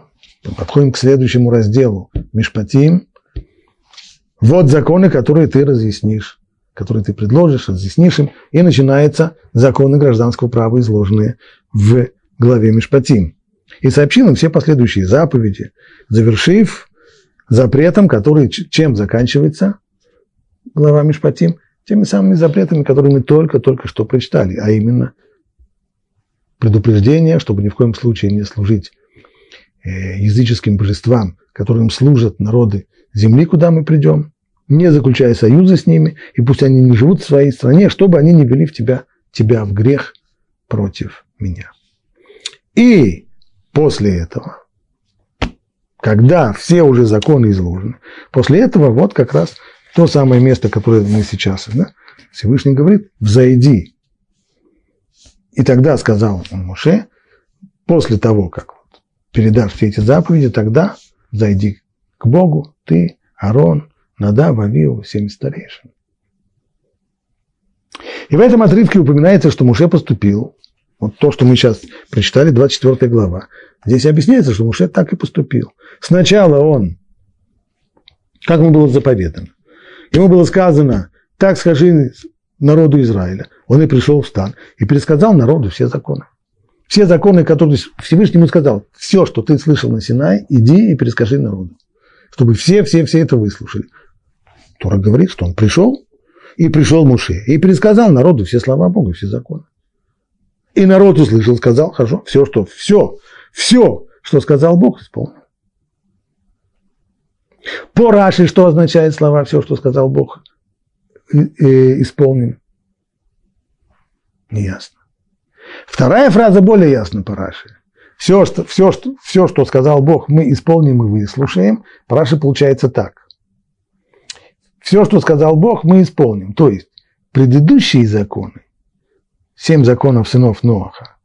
подходим к следующему разделу, Мишпатим, вот законы, которые ты разъяснишь который ты предложишь, разъяснишь им, и начинается законы гражданского права, изложенные в главе Мишпатим. И сообщил им все последующие заповеди, завершив запретом, который чем заканчивается глава Мишпатим, теми самыми запретами, которые мы только-только что прочитали, а именно предупреждение, чтобы ни в коем случае не служить э, языческим божествам, которым служат народы земли, куда мы придем, не заключая союза с ними, и пусть они не живут в своей стране, чтобы они не вели в тебя, тебя в грех против меня. И после этого, когда все уже законы изложены, после этого вот как раз то самое место, которое мы сейчас, да, Всевышний говорит, взойди. И тогда сказал он Моше, после того, как передашь все эти заповеди, тогда зайди к Богу, ты, Арон, Надав, Авиу, семь старейшин. И в этом отрывке упоминается, что Муше поступил, вот то, что мы сейчас прочитали, 24 глава. Здесь объясняется, что Муше так и поступил. Сначала он, как ему было заповедано, ему было сказано, так скажи народу Израиля. Он и пришел в стан и пересказал народу все законы. Все законы, которые Всевышний ему сказал, все, что ты слышал на Синай, иди и перескажи народу. Чтобы все, все, все это выслушали. Тора говорит, что он пришел, и пришел Муше, и предсказал народу все слова Бога, все законы. И народ услышал, сказал, хорошо, все, что, все, все, что сказал Бог, исполнил. По Раши, что означает слова «все, что сказал Бог, исполним»? Неясно. Вторая фраза более ясна по Раши. Все что, все, что, все, что сказал Бог, мы исполним и выслушаем. По получается так все, что сказал Бог, мы исполним. То есть предыдущие законы, семь законов сынов Ноаха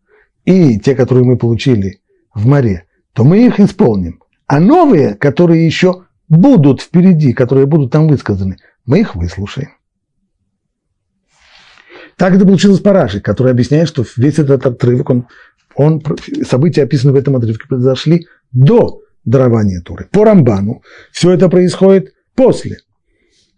и те, которые мы получили в море, то мы их исполним. А новые, которые еще будут впереди, которые будут там высказаны, мы их выслушаем. Так это получилось по Раши, который объясняет, что весь этот отрывок, он, он, события, описанные в этом отрывке, произошли до дарования Торы. По Рамбану все это происходит после.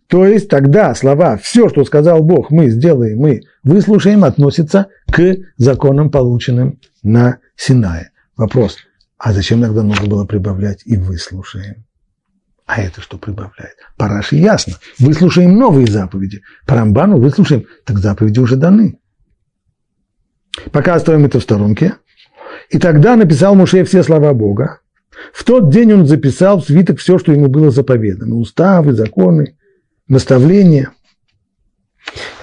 То есть тогда слова «все, что сказал Бог, мы сделаем, мы выслушаем» относятся к законам, полученным на Синае. Вопрос, а зачем тогда нужно было прибавлять и «выслушаем»? А это что прибавляет? По Раши ясно. Выслушаем новые заповеди. По Рамбану выслушаем, так заповеди уже даны. Пока оставим это в сторонке. И тогда написал Муше все слова Бога. В тот день он записал в свиток все, что ему было заповедано. Уставы, законы, наставления.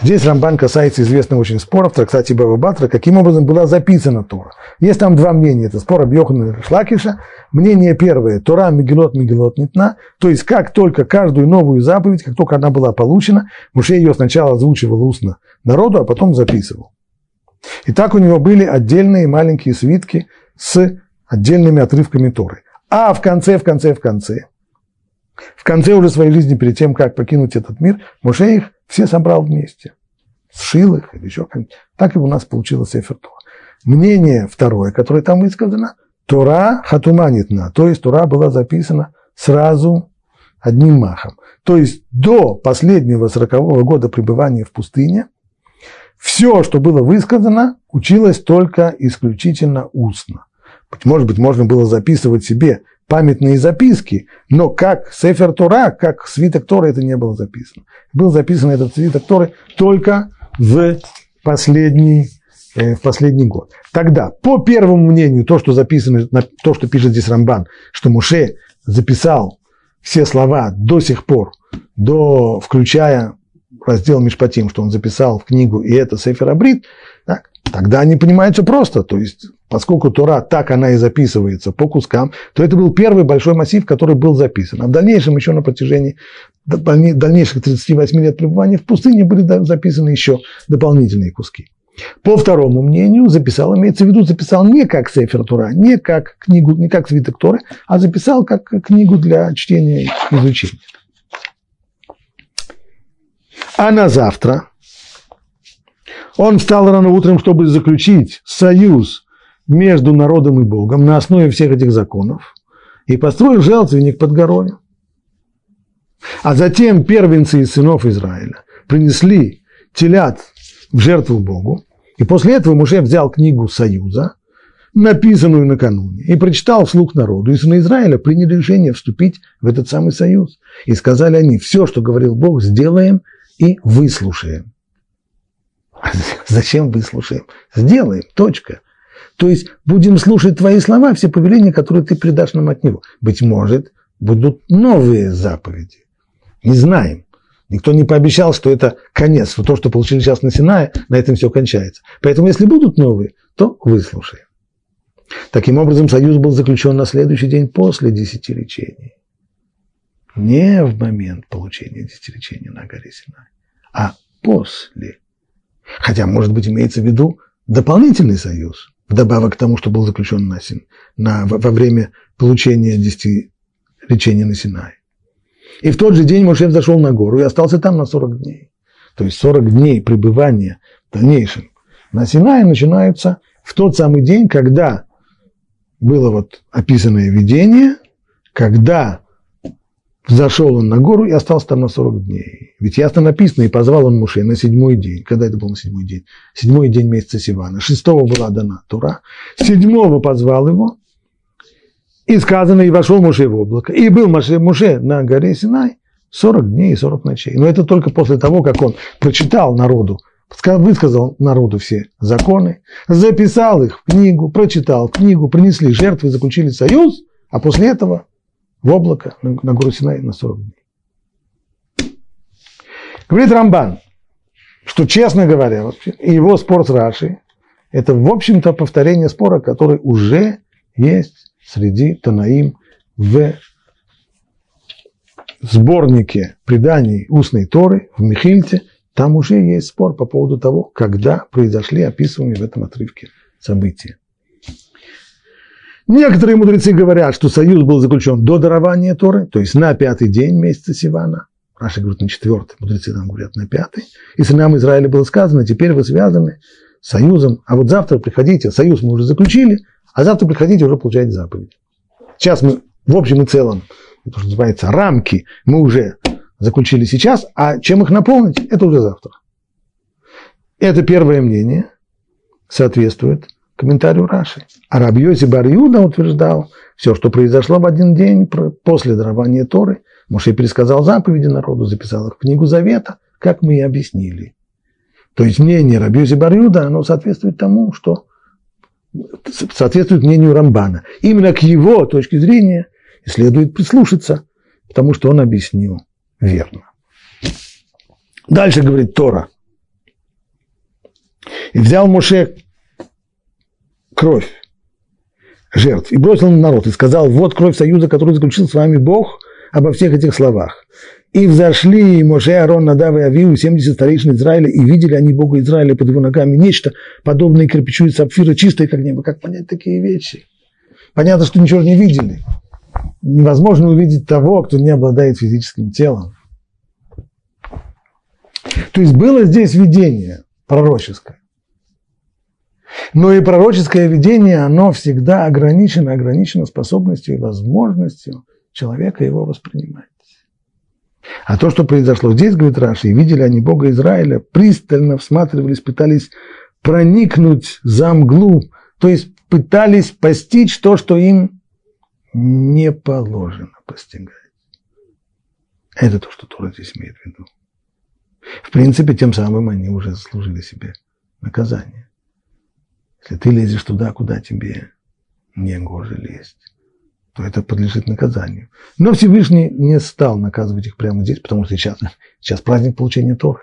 Здесь Рамбан касается известного очень спора в трактате Баба Батра, каким образом была записана Тора. Есть там два мнения. Это спор Абьохана и Шлакиша. Мнение первое – Тора Мегелот Мегелот Нитна. То есть, как только каждую новую заповедь, как только она была получена, Муше ее сначала озвучивал устно народу, а потом записывал. И так у него были отдельные маленькие свитки с отдельными отрывками Торы. А в конце, в конце, в конце, в конце уже своей жизни, перед тем, как покинуть этот мир, Муше их все собрал вместе. Сшил их или еще как-нибудь. Так и у нас получилось Эфер Тора. Мнение второе, которое там высказано, Тора хатуманитна, то есть Тора была записана сразу одним махом. То есть до последнего сорокового года пребывания в пустыне все, что было высказано, училось только исключительно устно. Может быть, можно было записывать себе памятные записки, но как Сефер Тора, как свиток Торы это не было записано. Был записан этот свиток Торы только в последний, э, в последний год. Тогда, по первому мнению, то, что записано, то, что пишет здесь Рамбан, что Муше записал все слова до сих пор, до, включая раздел Мишпатим, что он записал в книгу, и это Сефер Абрит, тогда они понимают все просто. То есть, поскольку Тора так она и записывается по кускам, то это был первый большой массив, который был записан. А в дальнейшем, еще на протяжении дальнейших 38 лет пребывания в пустыне были записаны еще дополнительные куски. По второму мнению, записал, имеется в виду, записал не как Сефер Тура, не как книгу, не как свиток Торы, а записал как книгу для чтения и изучения. А на завтра он встал рано утром, чтобы заключить союз между народом и Богом на основе всех этих законов и построил жертвенник под горой. А затем первенцы из сынов Израиля принесли телят в жертву Богу, и после этого Муше взял книгу Союза, написанную накануне, и прочитал вслух народу, и сыны Израиля приняли решение вступить в этот самый союз. И сказали они, все, что говорил Бог, сделаем и выслушаем. (laughs) Зачем выслушаем? Сделаем, точка. То есть будем слушать твои слова, все повеления, которые ты придашь нам от него. Быть может, будут новые заповеди. Не знаем. Никто не пообещал, что это конец, то, что получили сейчас на Синае, на этом все кончается. Поэтому, если будут новые, то выслушаем. Таким образом, союз был заключен на следующий день после десяти речений. Не в момент получения десяти речений на горе Синай, а после. Хотя, может быть, имеется в виду дополнительный союз, вдобавок к тому, что был заключен на, на, во время получения десяти речений на Синае. И в тот же день Моше зашел на гору и остался там на 40 дней. То есть 40 дней пребывания в дальнейшем на Синае начинаются в тот самый день, когда было вот описанное видение, когда Взошел он на гору и остался там на 40 дней. Ведь ясно написано, и позвал он Муше на седьмой день. Когда это был на седьмой день? Седьмой день месяца Сивана. Шестого была дана Тура. Седьмого позвал его. И сказано, и вошел Муше в облако. И был Муше, Муше на горе Синай 40 дней и 40 ночей. Но это только после того, как он прочитал народу, высказал народу все законы, записал их в книгу, прочитал книгу, принесли жертвы, заключили союз, а после этого в облако на, гору Синай на 40 дней. Говорит Рамбан, что, честно говоря, и его спор с Рашей, это, в общем-то, повторение спора, который уже есть среди Танаим в сборнике преданий устной Торы в Михильте там уже есть спор по поводу того, когда произошли описываемые в этом отрывке события. Некоторые мудрецы говорят, что союз был заключен до дарования Торы, то есть на пятый день месяца Сивана. Наши говорят на четвертый, мудрецы нам говорят на пятый. И сынам Израиля было сказано, теперь вы связаны союзом, а вот завтра приходите, союз мы уже заключили, а завтра приходите уже получать заповедь. Сейчас мы в общем и целом, то, что называется, рамки мы уже заключили сейчас, а чем их наполнить, это уже завтра. Это первое мнение соответствует комментарию Раши. А Рабьёзи Барьюда утверждал, все, что произошло в один день после дарования Торы, Моше пересказал заповеди народу, записал их в книгу Завета, как мы и объяснили. То есть мнение Рабьёзи Барьюда, оно соответствует тому, что соответствует мнению Рамбана. Именно к его точке зрения следует прислушаться, потому что он объяснил верно. Дальше говорит Тора. И взял Моше кровь жертв и бросил на народ, и сказал, вот кровь союза, который заключил с вами Бог обо всех этих словах. И взошли Моше, Арон, Надав и Авиу, 70 старейшин Израиля, и видели они Бога Израиля под его ногами нечто, подобное кирпичу из сапфира, чистое как небо. Как понять такие вещи? Понятно, что ничего не видели. Невозможно увидеть того, кто не обладает физическим телом. То есть было здесь видение пророческое. Но и пророческое видение, оно всегда ограничено, ограничено способностью и возможностью человека его воспринимать. А то, что произошло здесь, говорит Раши, и видели они Бога Израиля, пристально всматривались, пытались проникнуть за мглу, то есть пытались постичь то, что им не положено постигать. Это то, что Тора здесь имеет в виду. В принципе, тем самым они уже заслужили себе наказание. Если ты лезешь туда, куда тебе не гоже лезть, то это подлежит наказанию. Но Всевышний не стал наказывать их прямо здесь, потому что сейчас, сейчас праздник получения Торы.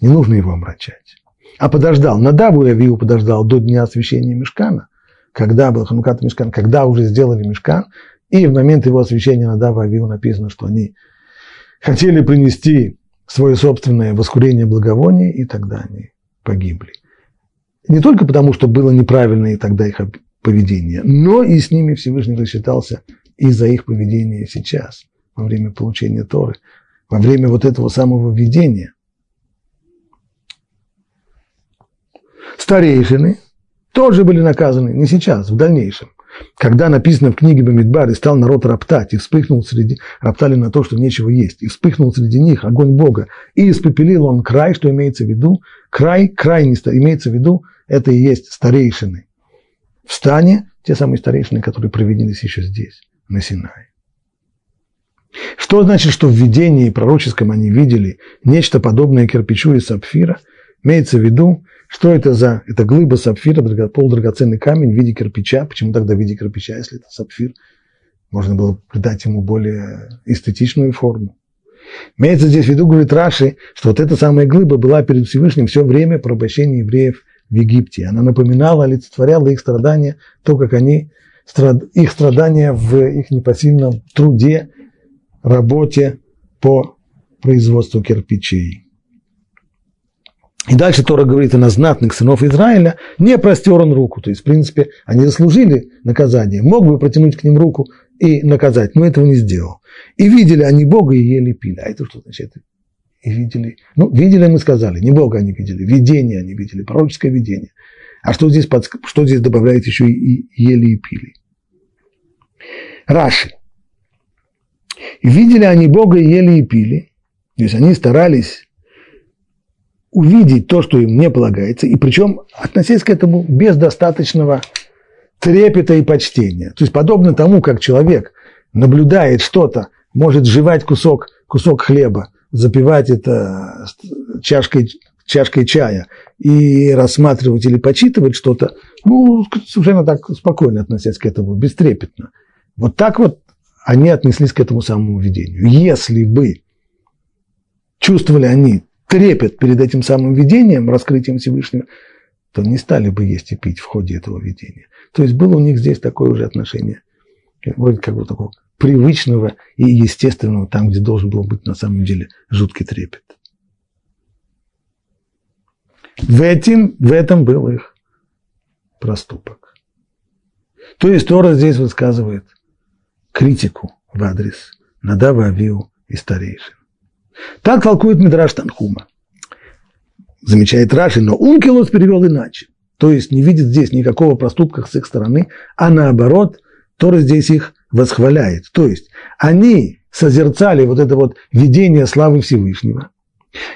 Не нужно его омрачать. А подождал, Надаву и подождал до дня освящения Мешкана, когда был Ханукат Мешкан, когда уже сделали Мешкан, и в момент его освящения Надава и Авиу написано, что они хотели принести свое собственное воскурение благовония, и тогда они погибли. Не только потому, что было неправильное тогда их поведение, но и с ними Всевышний рассчитался из-за их поведения сейчас, во время получения Торы, во время вот этого самого видения. Старейшины тоже были наказаны, не сейчас, в дальнейшем. Когда написано в книге Бамидбар, и стал народ роптать, и вспыхнул среди, роптали на то, что нечего есть, и вспыхнул среди них огонь Бога, и испепелил он край, что имеется в виду, край, край имеется в виду, это и есть старейшины, в стане те самые старейшины, которые проведились еще здесь, на Синае. Что значит, что в видении пророческом они видели нечто подобное кирпичу из сапфира? Имеется в виду, что это за это глыба сапфира, полудрагоценный камень в виде кирпича. Почему тогда в виде кирпича, если это сапфир? Можно было придать ему более эстетичную форму. Имеется здесь в виду, говорит Раши, что вот эта самая глыба была перед Всевышним все время порабощения евреев в Египте. Она напоминала, олицетворяла их страдания, то, как они, их страдания в их непосильном труде, работе по производству кирпичей. И дальше Тора говорит, и на знатных сынов Израиля не простер он руку. То есть, в принципе, они заслужили наказание. Мог бы протянуть к ним руку и наказать, но этого не сделал. И видели они Бога и ели пили. А это что значит? и видели. Ну, видели мы сказали, не Бога они видели, видение они видели, пророческое видение. А что здесь, под, что здесь добавляет еще и, и ели и пили? Раши. Видели они Бога и ели и пили. То есть они старались увидеть то, что им не полагается, и причем относясь к этому без достаточного трепета и почтения. То есть подобно тому, как человек наблюдает что-то, может жевать кусок, кусок хлеба, запивать это чашкой, чашкой чая и рассматривать или почитывать что-то, ну, совершенно так спокойно относясь к этому, бестрепетно. Вот так вот они отнеслись к этому самому видению. Если бы чувствовали они трепет перед этим самым видением, раскрытием Всевышнего, то не стали бы есть и пить в ходе этого видения. То есть было у них здесь такое уже отношение, вроде как бы такого привычного и естественного там, где должен был быть на самом деле жуткий трепет. В, этим, в этом был их проступок. То есть Тора здесь высказывает критику в адрес Надава, Авиу и старейшин. Так толкует Мидраш Танхума. Замечает Раши, но Ункилос перевел иначе. То есть не видит здесь никакого проступка с их стороны, а наоборот, Тора здесь их восхваляет. То есть они созерцали вот это вот видение славы Всевышнего.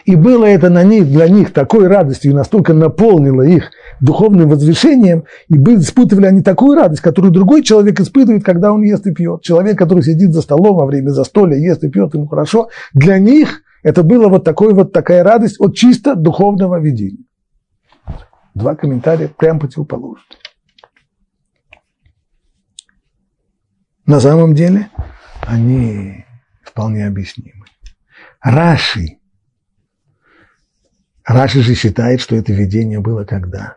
И было это на них, для них такой радостью, и настолько наполнило их духовным возвышением, и испытывали они такую радость, которую другой человек испытывает, когда он ест и пьет. Человек, который сидит за столом во время застолья, ест и пьет, ему хорошо, для них это было вот, такой, вот такая радость от чисто духовного видения. Два комментария прям противоположные. На самом деле они вполне объяснимы. Раши. Раши же считает, что это видение было когда?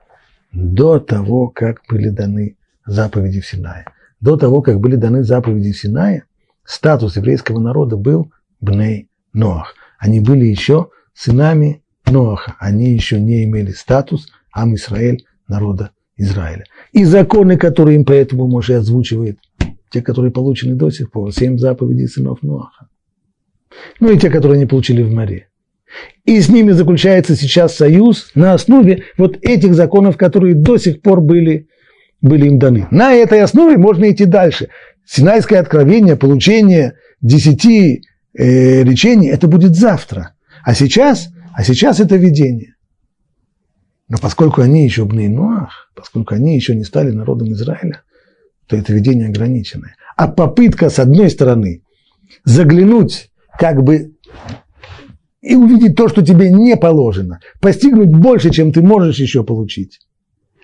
До того, как были даны заповеди в Синае. До того, как были даны заповеди в Синае, статус еврейского народа был Бней Ноах. Они были еще сынами Ноаха. Они еще не имели статус Ам Исраэль, народа Израиля. И законы, которые им поэтому Моше озвучивает, те, которые получены до сих пор, семь заповедей сынов Ноаха. Ну и те, которые они получили в море. И с ними заключается сейчас союз на основе вот этих законов, которые до сих пор были, были им даны. На этой основе можно идти дальше. Синайское откровение, получение десяти э, речений, это будет завтра. А сейчас, а сейчас это видение. Но поскольку они еще бны Ноах, поскольку они еще не стали народом Израиля, то это видение ограниченное. А попытка, с одной стороны, заглянуть как бы и увидеть то, что тебе не положено, постигнуть больше, чем ты можешь еще получить,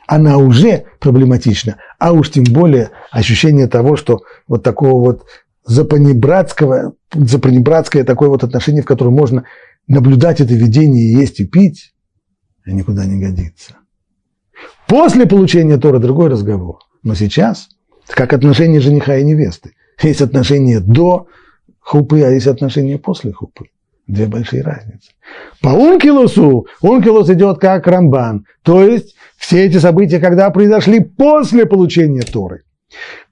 она уже проблематична. А уж тем более ощущение того, что вот такого вот запанибратского, запанибратское такое вот отношение, в котором можно наблюдать это видение есть и пить, никуда не годится. После получения Тора другой разговор. Но сейчас, как отношения жениха и невесты, есть отношения до хупы, а есть отношения после хупы. Две большие разницы. По ункилусу, ункилус идет как рамбан. То есть все эти события, когда произошли после получения Торы.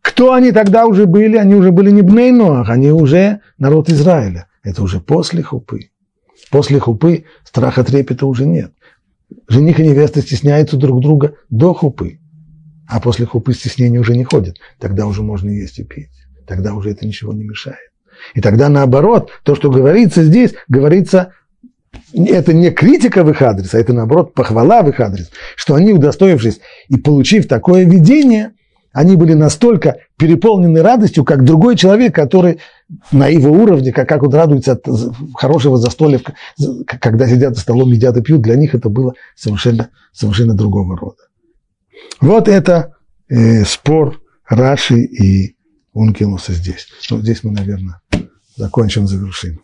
Кто они тогда уже были? Они уже были не Бней Ноах, они уже народ Израиля. Это уже после хупы. После хупы страха трепета уже нет. Жених и невеста стесняются друг друга до хупы. А после хупы стеснения уже не ходят. Тогда уже можно есть и пить. Тогда уже это ничего не мешает. И тогда наоборот, то, что говорится здесь, говорится, это не критика в их адрес, а это наоборот похвала в их адрес, что они, удостоившись и получив такое видение, они были настолько переполнены радостью, как другой человек, который на его уровне, как, как он радуется от хорошего застолья, когда сидят за столом, едят и пьют, для них это было совершенно, совершенно другого рода. Вот это э, спор Раши и Ункилуса здесь. Ну, здесь мы, наверное, закончим, завершим.